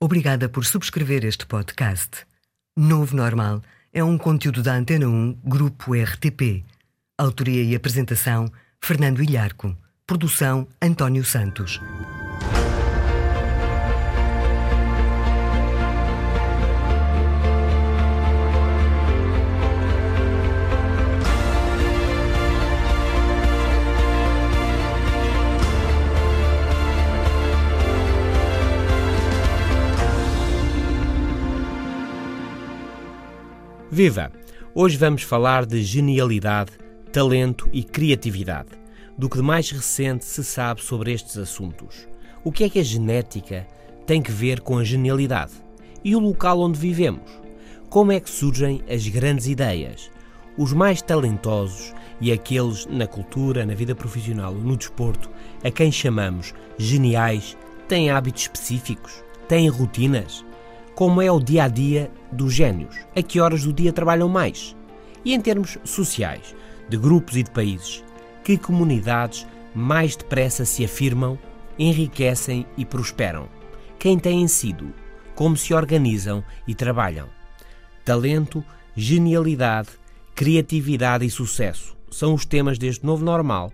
Obrigada por subscrever este podcast. Novo Normal é um conteúdo da Antena 1 Grupo RTP. Autoria e apresentação: Fernando Ilharco. Produção: António Santos. Viva! Hoje vamos falar de genialidade, talento e criatividade, do que de mais recente se sabe sobre estes assuntos. O que é que a genética tem que ver com a genialidade? E o local onde vivemos? Como é que surgem as grandes ideias? Os mais talentosos e aqueles na cultura, na vida profissional ou no desporto, a quem chamamos geniais, têm hábitos específicos? Têm rotinas? Como é o dia a dia dos gênios, a que horas do dia trabalham mais. E em termos sociais, de grupos e de países, que comunidades mais depressa se afirmam, enriquecem e prosperam? Quem têm sido? Como se organizam e trabalham? Talento, genialidade, criatividade e sucesso são os temas deste novo normal,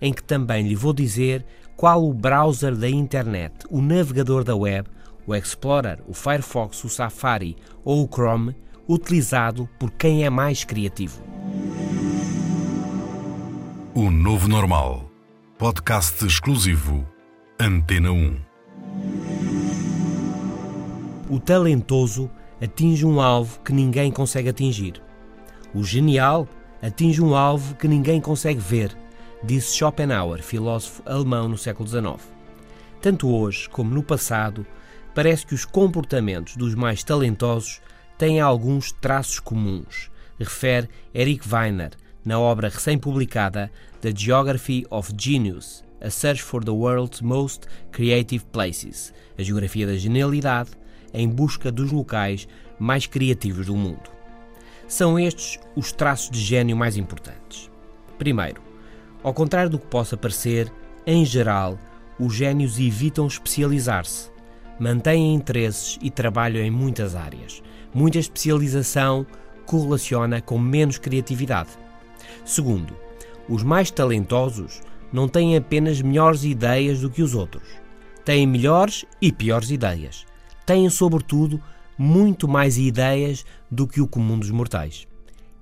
em que também lhe vou dizer qual o browser da internet, o navegador da web, o Explorer, o Firefox, o Safari ou o Chrome, utilizado por quem é mais criativo. O Novo Normal. Podcast exclusivo. Antena 1. O talentoso atinge um alvo que ninguém consegue atingir. O genial atinge um alvo que ninguém consegue ver, disse Schopenhauer, filósofo alemão no século XIX. Tanto hoje como no passado, parece que os comportamentos dos mais talentosos têm alguns traços comuns, refere Eric Weiner na obra recém-publicada The Geography of Genius, A Search for the World's Most Creative Places, a geografia da genialidade em busca dos locais mais criativos do mundo. São estes os traços de gênio mais importantes. Primeiro, ao contrário do que possa parecer, em geral, os gênios evitam especializar-se mantêm interesses e trabalham em muitas áreas. Muita especialização correlaciona com menos criatividade. Segundo, os mais talentosos não têm apenas melhores ideias do que os outros. Têm melhores e piores ideias. Têm, sobretudo, muito mais ideias do que o comum dos mortais.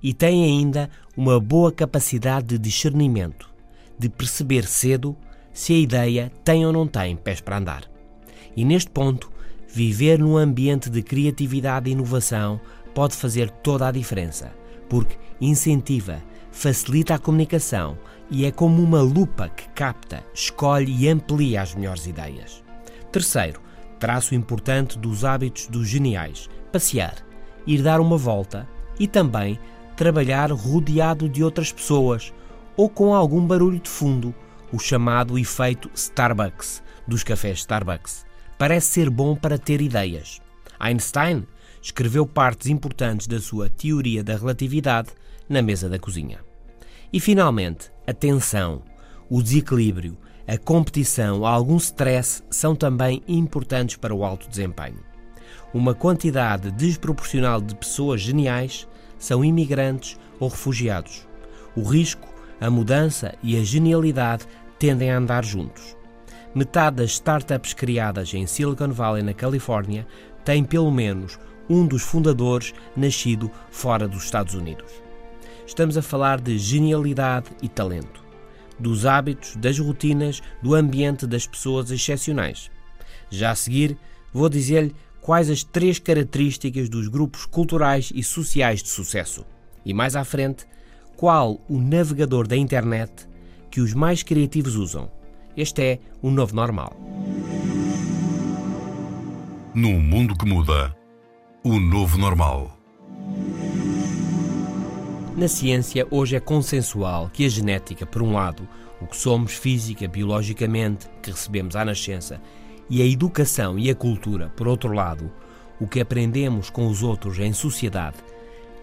E têm ainda uma boa capacidade de discernimento, de perceber cedo se a ideia tem ou não tem pés para andar. E neste ponto, viver num ambiente de criatividade e inovação pode fazer toda a diferença, porque incentiva, facilita a comunicação e é como uma lupa que capta, escolhe e amplia as melhores ideias. Terceiro, traço importante dos hábitos dos geniais: passear, ir dar uma volta e também trabalhar rodeado de outras pessoas ou com algum barulho de fundo, o chamado efeito Starbucks, dos cafés Starbucks parece ser bom para ter ideias. Einstein escreveu partes importantes da sua teoria da relatividade na mesa da cozinha. E finalmente, a tensão, o desequilíbrio, a competição, algum stress são também importantes para o alto desempenho. Uma quantidade desproporcional de pessoas geniais são imigrantes ou refugiados. O risco, a mudança e a genialidade tendem a andar juntos. Metade das startups criadas em Silicon Valley, na Califórnia, tem pelo menos um dos fundadores nascido fora dos Estados Unidos. Estamos a falar de genialidade e talento, dos hábitos, das rotinas, do ambiente das pessoas excepcionais. Já a seguir, vou dizer-lhe quais as três características dos grupos culturais e sociais de sucesso. E mais à frente, qual o navegador da internet que os mais criativos usam este é o novo normal. Num mundo que muda, o novo normal. Na ciência, hoje é consensual que a genética, por um lado, o que somos física, biologicamente, que recebemos à nascença, e a educação e a cultura, por outro lado, o que aprendemos com os outros em sociedade,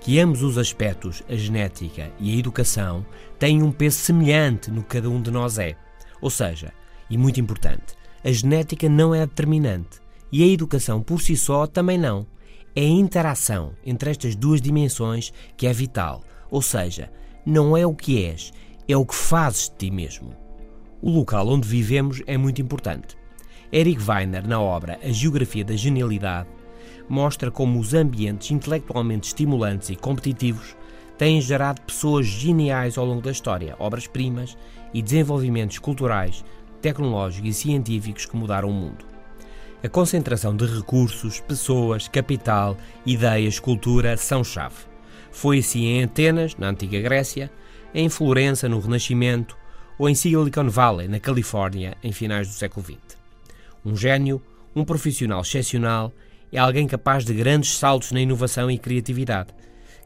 que ambos os aspectos, a genética e a educação, têm um peso semelhante no que cada um de nós é. Ou seja, e muito importante, a genética não é determinante E a educação por si só também não. É a interação entre estas duas dimensões que é vital. Ou seja, não é o que és, é o que fazes de ti mesmo. O local onde vivemos é muito importante. Eric Weiner, na obra A Geografia da Genialidade, mostra como os ambientes intelectualmente estimulantes e competitivos têm gerado pessoas geniais ao longo da história, obras-primas e desenvolvimentos culturais, tecnológicos e científicos que mudaram o mundo. A concentração de recursos, pessoas, capital, ideias, cultura são chave. Foi assim em Atenas, na antiga Grécia, em Florença, no Renascimento, ou em Silicon Valley, na Califórnia, em finais do século XX. Um gênio, um profissional excepcional, é alguém capaz de grandes saltos na inovação e criatividade,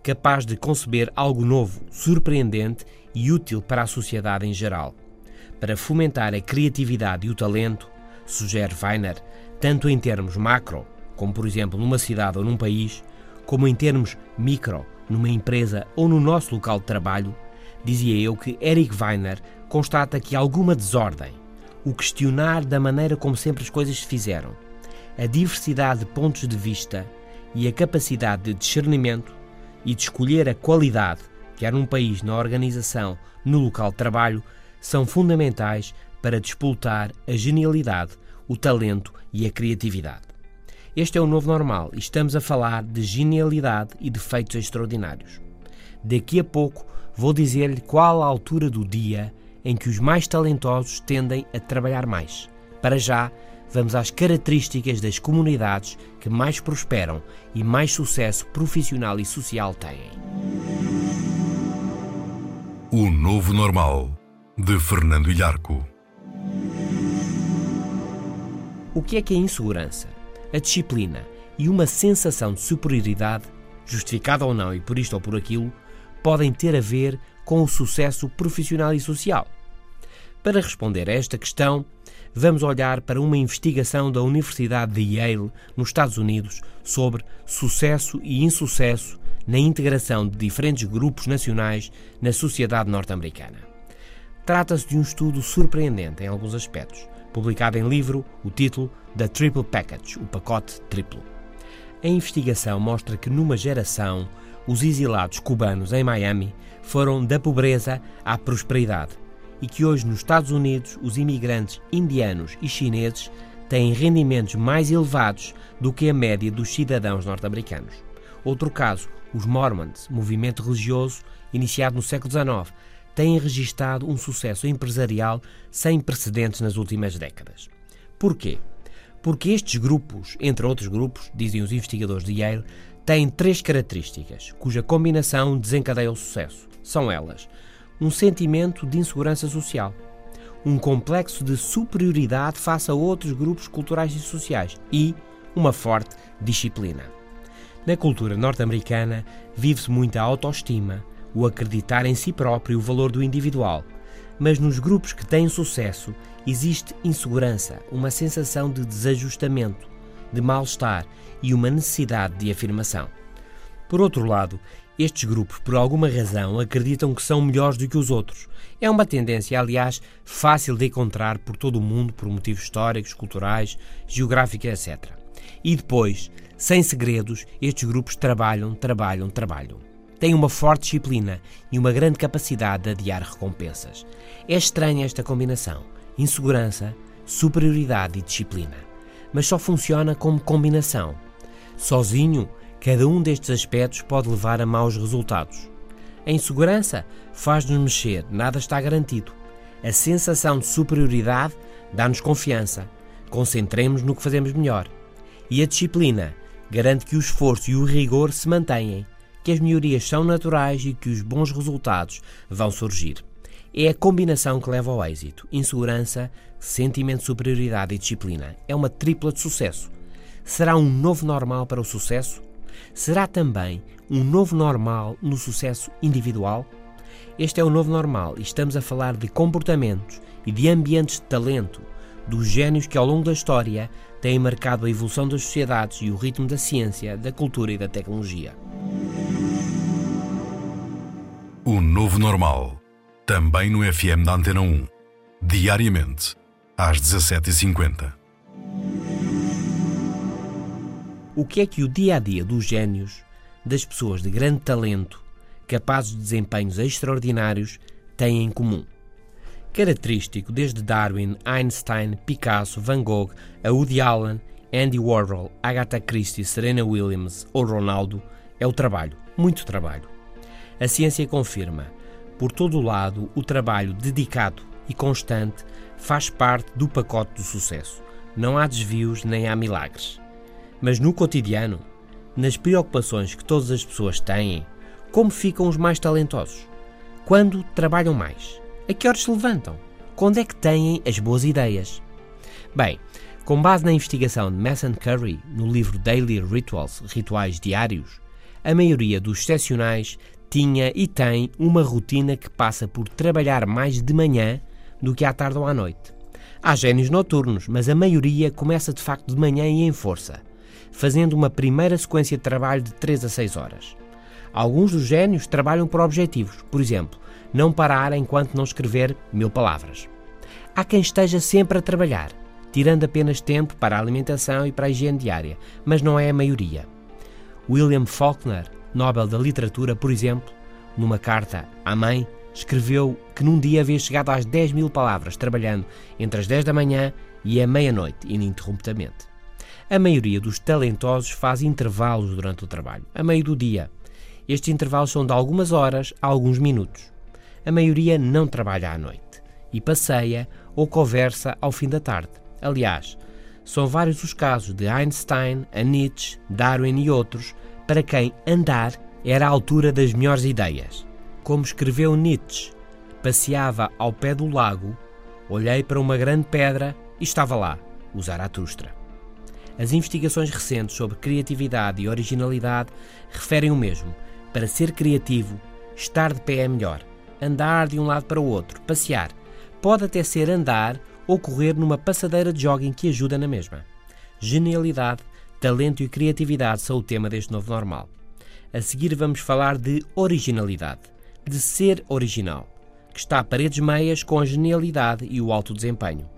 capaz de conceber algo novo, surpreendente e útil para a sociedade em geral. Para fomentar a criatividade e o talento, sugere Weiner, tanto em termos macro, como por exemplo numa cidade ou num país, como em termos micro, numa empresa ou no nosso local de trabalho, dizia eu que Eric Weiner constata que alguma desordem, o questionar da maneira como sempre as coisas se fizeram, a diversidade de pontos de vista e a capacidade de discernimento e de escolher a qualidade, quer num país, na organização, no local de trabalho, são fundamentais para despoltar a genialidade, o talento e a criatividade. Este é o novo normal e estamos a falar de genialidade e de feitos extraordinários. Daqui a pouco vou dizer-lhe qual a altura do dia em que os mais talentosos tendem a trabalhar mais. Para já, vamos às características das comunidades que mais prosperam e mais sucesso profissional e social têm. O Novo Normal, de Fernando Ilharco. O que é que é insegurança? A disciplina e uma sensação de superioridade, justificada ou não e por isto ou por aquilo, podem ter a ver com o sucesso profissional e social. Para responder a esta questão, vamos olhar para uma investigação da Universidade de Yale, nos Estados Unidos, sobre sucesso e insucesso na integração de diferentes grupos nacionais na sociedade norte-americana. Trata-se de um estudo surpreendente em alguns aspectos, publicado em livro, o título The Triple Package, o pacote triplo. A investigação mostra que numa geração, os exilados cubanos em Miami foram da pobreza à prosperidade e que hoje nos Estados Unidos os imigrantes indianos e chineses têm rendimentos mais elevados do que a média dos cidadãos norte-americanos. Outro caso, os Mormons, movimento religioso iniciado no século XIX, têm registado um sucesso empresarial sem precedentes nas últimas décadas. Porquê? Porque estes grupos, entre outros grupos, dizem os investigadores de Yale, têm três características, cuja combinação desencadeia o sucesso. São elas: um sentimento de insegurança social, um complexo de superioridade face a outros grupos culturais e sociais e uma forte disciplina. Na cultura norte-americana vive-se muita autoestima, o acreditar em si próprio e o valor do individual, mas nos grupos que têm sucesso existe insegurança, uma sensação de desajustamento, de mal-estar e uma necessidade de afirmação. Por outro lado, estes grupos, por alguma razão, acreditam que são melhores do que os outros. É uma tendência, aliás, fácil de encontrar por todo o mundo por motivos históricos, culturais, geográficos, etc. E depois, sem segredos, estes grupos trabalham, trabalham, trabalham. Têm uma forte disciplina e uma grande capacidade de adiar recompensas. É estranha esta combinação: insegurança, superioridade e disciplina. Mas só funciona como combinação. Sozinho, cada um destes aspectos pode levar a maus resultados. A insegurança faz-nos mexer, nada está garantido. A sensação de superioridade dá-nos confiança. Concentremos no que fazemos melhor. E a disciplina garante que o esforço e o rigor se mantenham, que as melhorias são naturais e que os bons resultados vão surgir. É a combinação que leva ao êxito: insegurança, sentimento de superioridade e disciplina. É uma tripla de sucesso. Será um novo normal para o sucesso? Será também um novo normal no sucesso individual? Este é o novo normal e estamos a falar de comportamentos e de ambientes de talento, dos gênios que ao longo da história têm marcado a evolução das sociedades e o ritmo da ciência, da cultura e da tecnologia. O Novo Normal, também no FM da Antena 1, diariamente, às 17h50. o que é que o dia a dia dos gênios, das pessoas de grande talento, capazes de desempenhos extraordinários, têm em comum. Característico desde Darwin, Einstein, Picasso, Van Gogh, a Woody Allen, Andy Warhol, Agatha Christie, Serena Williams ou Ronaldo, é o trabalho, muito trabalho. A ciência confirma, por todo o lado, o trabalho dedicado e constante faz parte do pacote do sucesso. Não há desvios nem há milagres. Mas no cotidiano, nas preocupações que todas as pessoas têm, como ficam os mais talentosos? Quando trabalham mais? A que horas se levantam? Quando é que têm as boas ideias? Bem, com base na investigação de Mason Curry no livro Daily Rituals Rituais Diários, a maioria dos excepcionais tinha e tem uma rotina que passa por trabalhar mais de manhã do que à tarde ou à noite. Há gênios noturnos, mas a maioria começa de facto de manhã e em força, fazendo uma primeira sequência de trabalho de 3 a 6 horas. Alguns dos gênios trabalham por objetivos, por exemplo, não parar enquanto não escrever mil palavras. Há quem esteja sempre a trabalhar, tirando apenas tempo para a alimentação e para a higiene diária, mas não é a maioria. William Faulkner, Nobel da Literatura, por exemplo, numa carta à mãe, escreveu que num dia havia chegado às 10 mil palavras, trabalhando entre as 10 da manhã e a meia-noite, ininterruptamente. A maioria dos talentosos faz intervalos durante o trabalho, a meio do dia. Estes intervalos são de algumas horas a alguns minutos. A maioria não trabalha à noite e passeia ou conversa ao fim da tarde. Aliás, são vários os casos de Einstein, Nietzsche, Darwin e outros para quem andar era a altura das melhores ideias. Como escreveu Nietzsche, passeava ao pé do lago, olhei para uma grande pedra e estava lá, o Zaratustra. As investigações recentes sobre criatividade e originalidade referem o mesmo. Para ser criativo, estar de pé é melhor. Andar de um lado para o outro, passear. Pode até ser andar ou correr numa passadeira de jogging que ajuda na mesma. Genialidade, talento e criatividade são o tema deste novo normal. A seguir vamos falar de originalidade, de ser original, que está a paredes meias com a genialidade e o alto desempenho.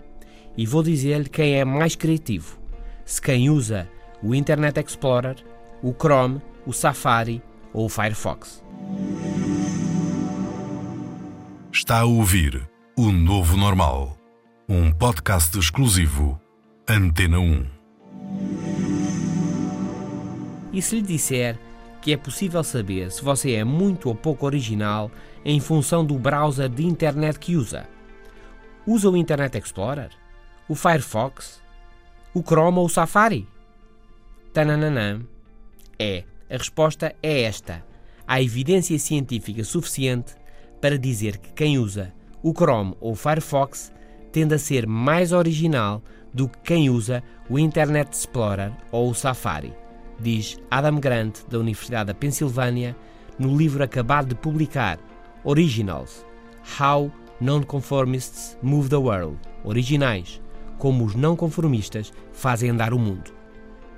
E vou dizer-lhe quem é mais criativo, se quem usa o Internet Explorer, o Chrome, o Safari ou o Firefox. Está a ouvir o Novo Normal, um podcast exclusivo Antena 1. E se lhe disser que é possível saber se você é muito ou pouco original em função do browser de internet que usa? Usa o Internet Explorer? O Firefox? O Chrome ou o Safari? Tananã. É. A resposta é esta. Há evidência científica suficiente para dizer que quem usa o Chrome ou o Firefox tende a ser mais original do que quem usa o Internet Explorer ou o Safari, diz Adam Grant, da Universidade da Pensilvânia, no livro acabado de publicar, Originals: How Nonconformists Move the World Originais como os não conformistas fazem andar o mundo.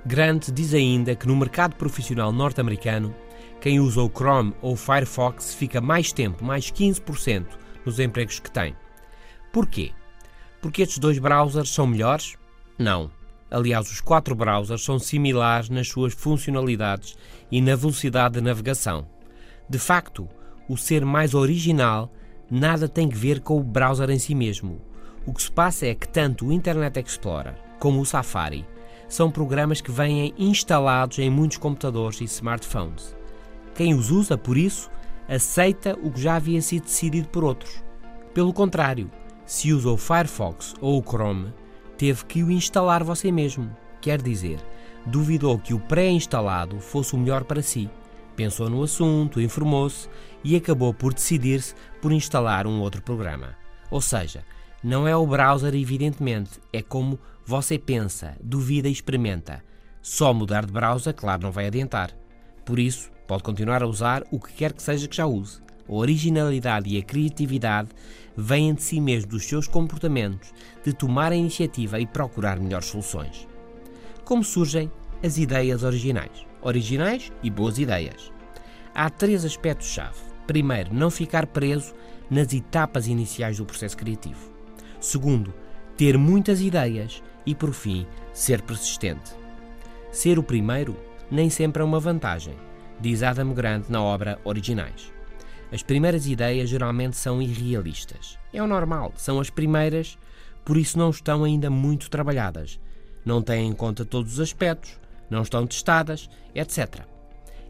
Grant diz ainda que no mercado profissional norte-americano, quem usa o Chrome ou o Firefox fica mais tempo, mais 15%, nos empregos que tem. Porquê? Porque estes dois browsers são melhores? Não. Aliás, os quatro browsers são similares nas suas funcionalidades e na velocidade de navegação. De facto, o ser mais original nada tem a ver com o browser em si mesmo. O que se passa é que tanto o Internet Explorer como o Safari são programas que vêm instalados em muitos computadores e smartphones. Quem os usa, por isso, aceita o que já havia sido decidido por outros. Pelo contrário, se usa o Firefox ou o Chrome, teve que o instalar você mesmo. Quer dizer, duvidou que o pré-instalado fosse o melhor para si. Pensou no assunto, informou-se e acabou por decidir-se por instalar um outro programa. Ou seja, não é o browser, evidentemente, é como você pensa, duvida e experimenta. Só mudar de browser, claro, não vai adiantar. Por isso, pode continuar a usar o que quer que seja que já use. A originalidade e a criatividade vêm de si mesmo, dos seus comportamentos, de tomar a iniciativa e procurar melhores soluções. Como surgem as ideias originais? Originais e boas ideias. Há três aspectos-chave. Primeiro, não ficar preso nas etapas iniciais do processo criativo. Segundo, ter muitas ideias e, por fim, ser persistente. Ser o primeiro nem sempre é uma vantagem, diz Adam Grant na obra Originais. As primeiras ideias geralmente são irrealistas. É o normal, são as primeiras, por isso não estão ainda muito trabalhadas. Não têm em conta todos os aspectos, não estão testadas, etc.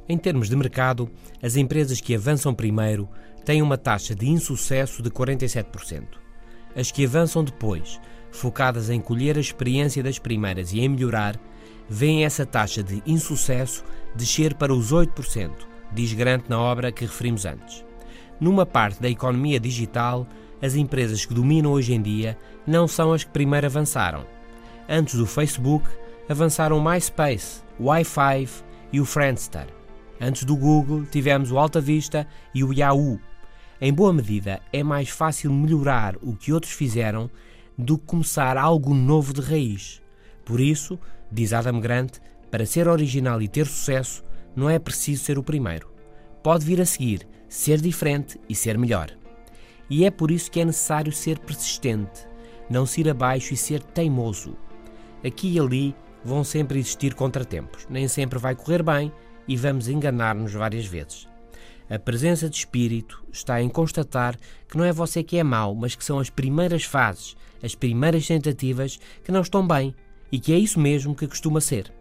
Em termos de mercado, as empresas que avançam primeiro têm uma taxa de insucesso de 47%. As que avançam depois, focadas em colher a experiência das primeiras e em melhorar, veem essa taxa de insucesso descer para os 8%, diz Grant na obra que referimos antes. Numa parte da economia digital, as empresas que dominam hoje em dia não são as que primeiro avançaram. Antes do Facebook, avançaram o MySpace, o Wi-Fi e o Friendster. Antes do Google, tivemos o Alta Vista e o Yahoo. Em boa medida, é mais fácil melhorar o que outros fizeram do que começar algo novo de raiz. Por isso, Diz Adam Grant, para ser original e ter sucesso, não é preciso ser o primeiro. Pode vir a seguir, ser diferente e ser melhor. E é por isso que é necessário ser persistente, não se ir abaixo e ser teimoso. Aqui e ali vão sempre existir contratempos, nem sempre vai correr bem e vamos enganar-nos várias vezes. A presença de espírito está em constatar que não é você que é mau, mas que são as primeiras fases, as primeiras tentativas que não estão bem e que é isso mesmo que costuma ser.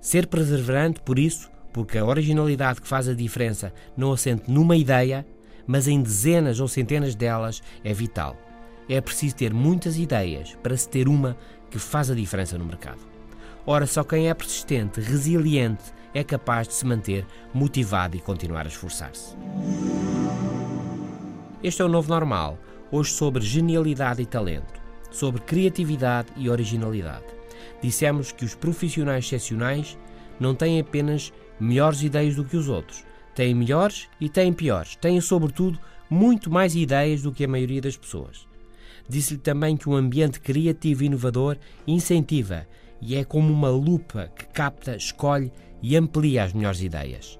Ser perseverante, por isso, porque a originalidade que faz a diferença não assente numa ideia, mas em dezenas ou centenas delas, é vital. É preciso ter muitas ideias para se ter uma que faz a diferença no mercado. Ora, só quem é persistente, resiliente, é capaz de se manter motivado e continuar a esforçar-se. Este é o novo normal, hoje sobre genialidade e talento, sobre criatividade e originalidade. Dissemos que os profissionais excepcionais não têm apenas melhores ideias do que os outros, têm melhores e têm piores, têm, sobretudo, muito mais ideias do que a maioria das pessoas. Disse-lhe também que um ambiente criativo e inovador incentiva e é como uma lupa que capta, escolhe e amplia as melhores ideias.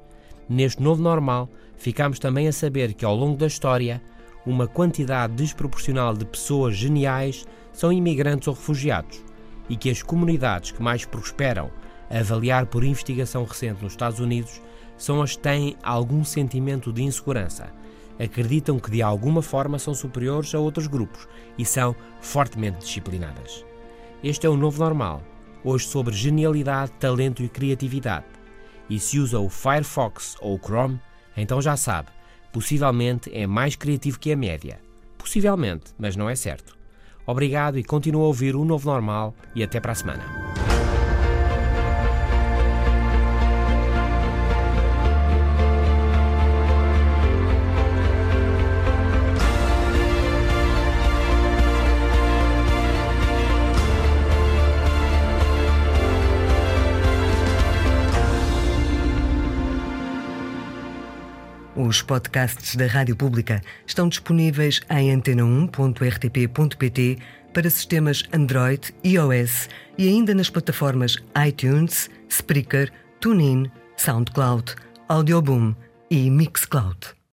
Neste novo normal, ficamos também a saber que ao longo da história, uma quantidade desproporcional de pessoas geniais são imigrantes ou refugiados e que as comunidades que mais prosperam, a avaliar por investigação recente nos Estados Unidos, são as que têm algum sentimento de insegurança. Acreditam que de alguma forma são superiores a outros grupos e são fortemente disciplinadas. Este é o novo normal, hoje sobre genialidade, talento e criatividade. E se usa o Firefox ou o Chrome, então já sabe, possivelmente é mais criativo que a média. Possivelmente, mas não é certo. Obrigado e continua a ouvir o Novo Normal e até para a semana. Os podcasts da Rádio Pública estão disponíveis em antena1.rtp.pt para sistemas Android, iOS e ainda nas plataformas iTunes, Spreaker, TuneIn, SoundCloud, Audioboom e Mixcloud.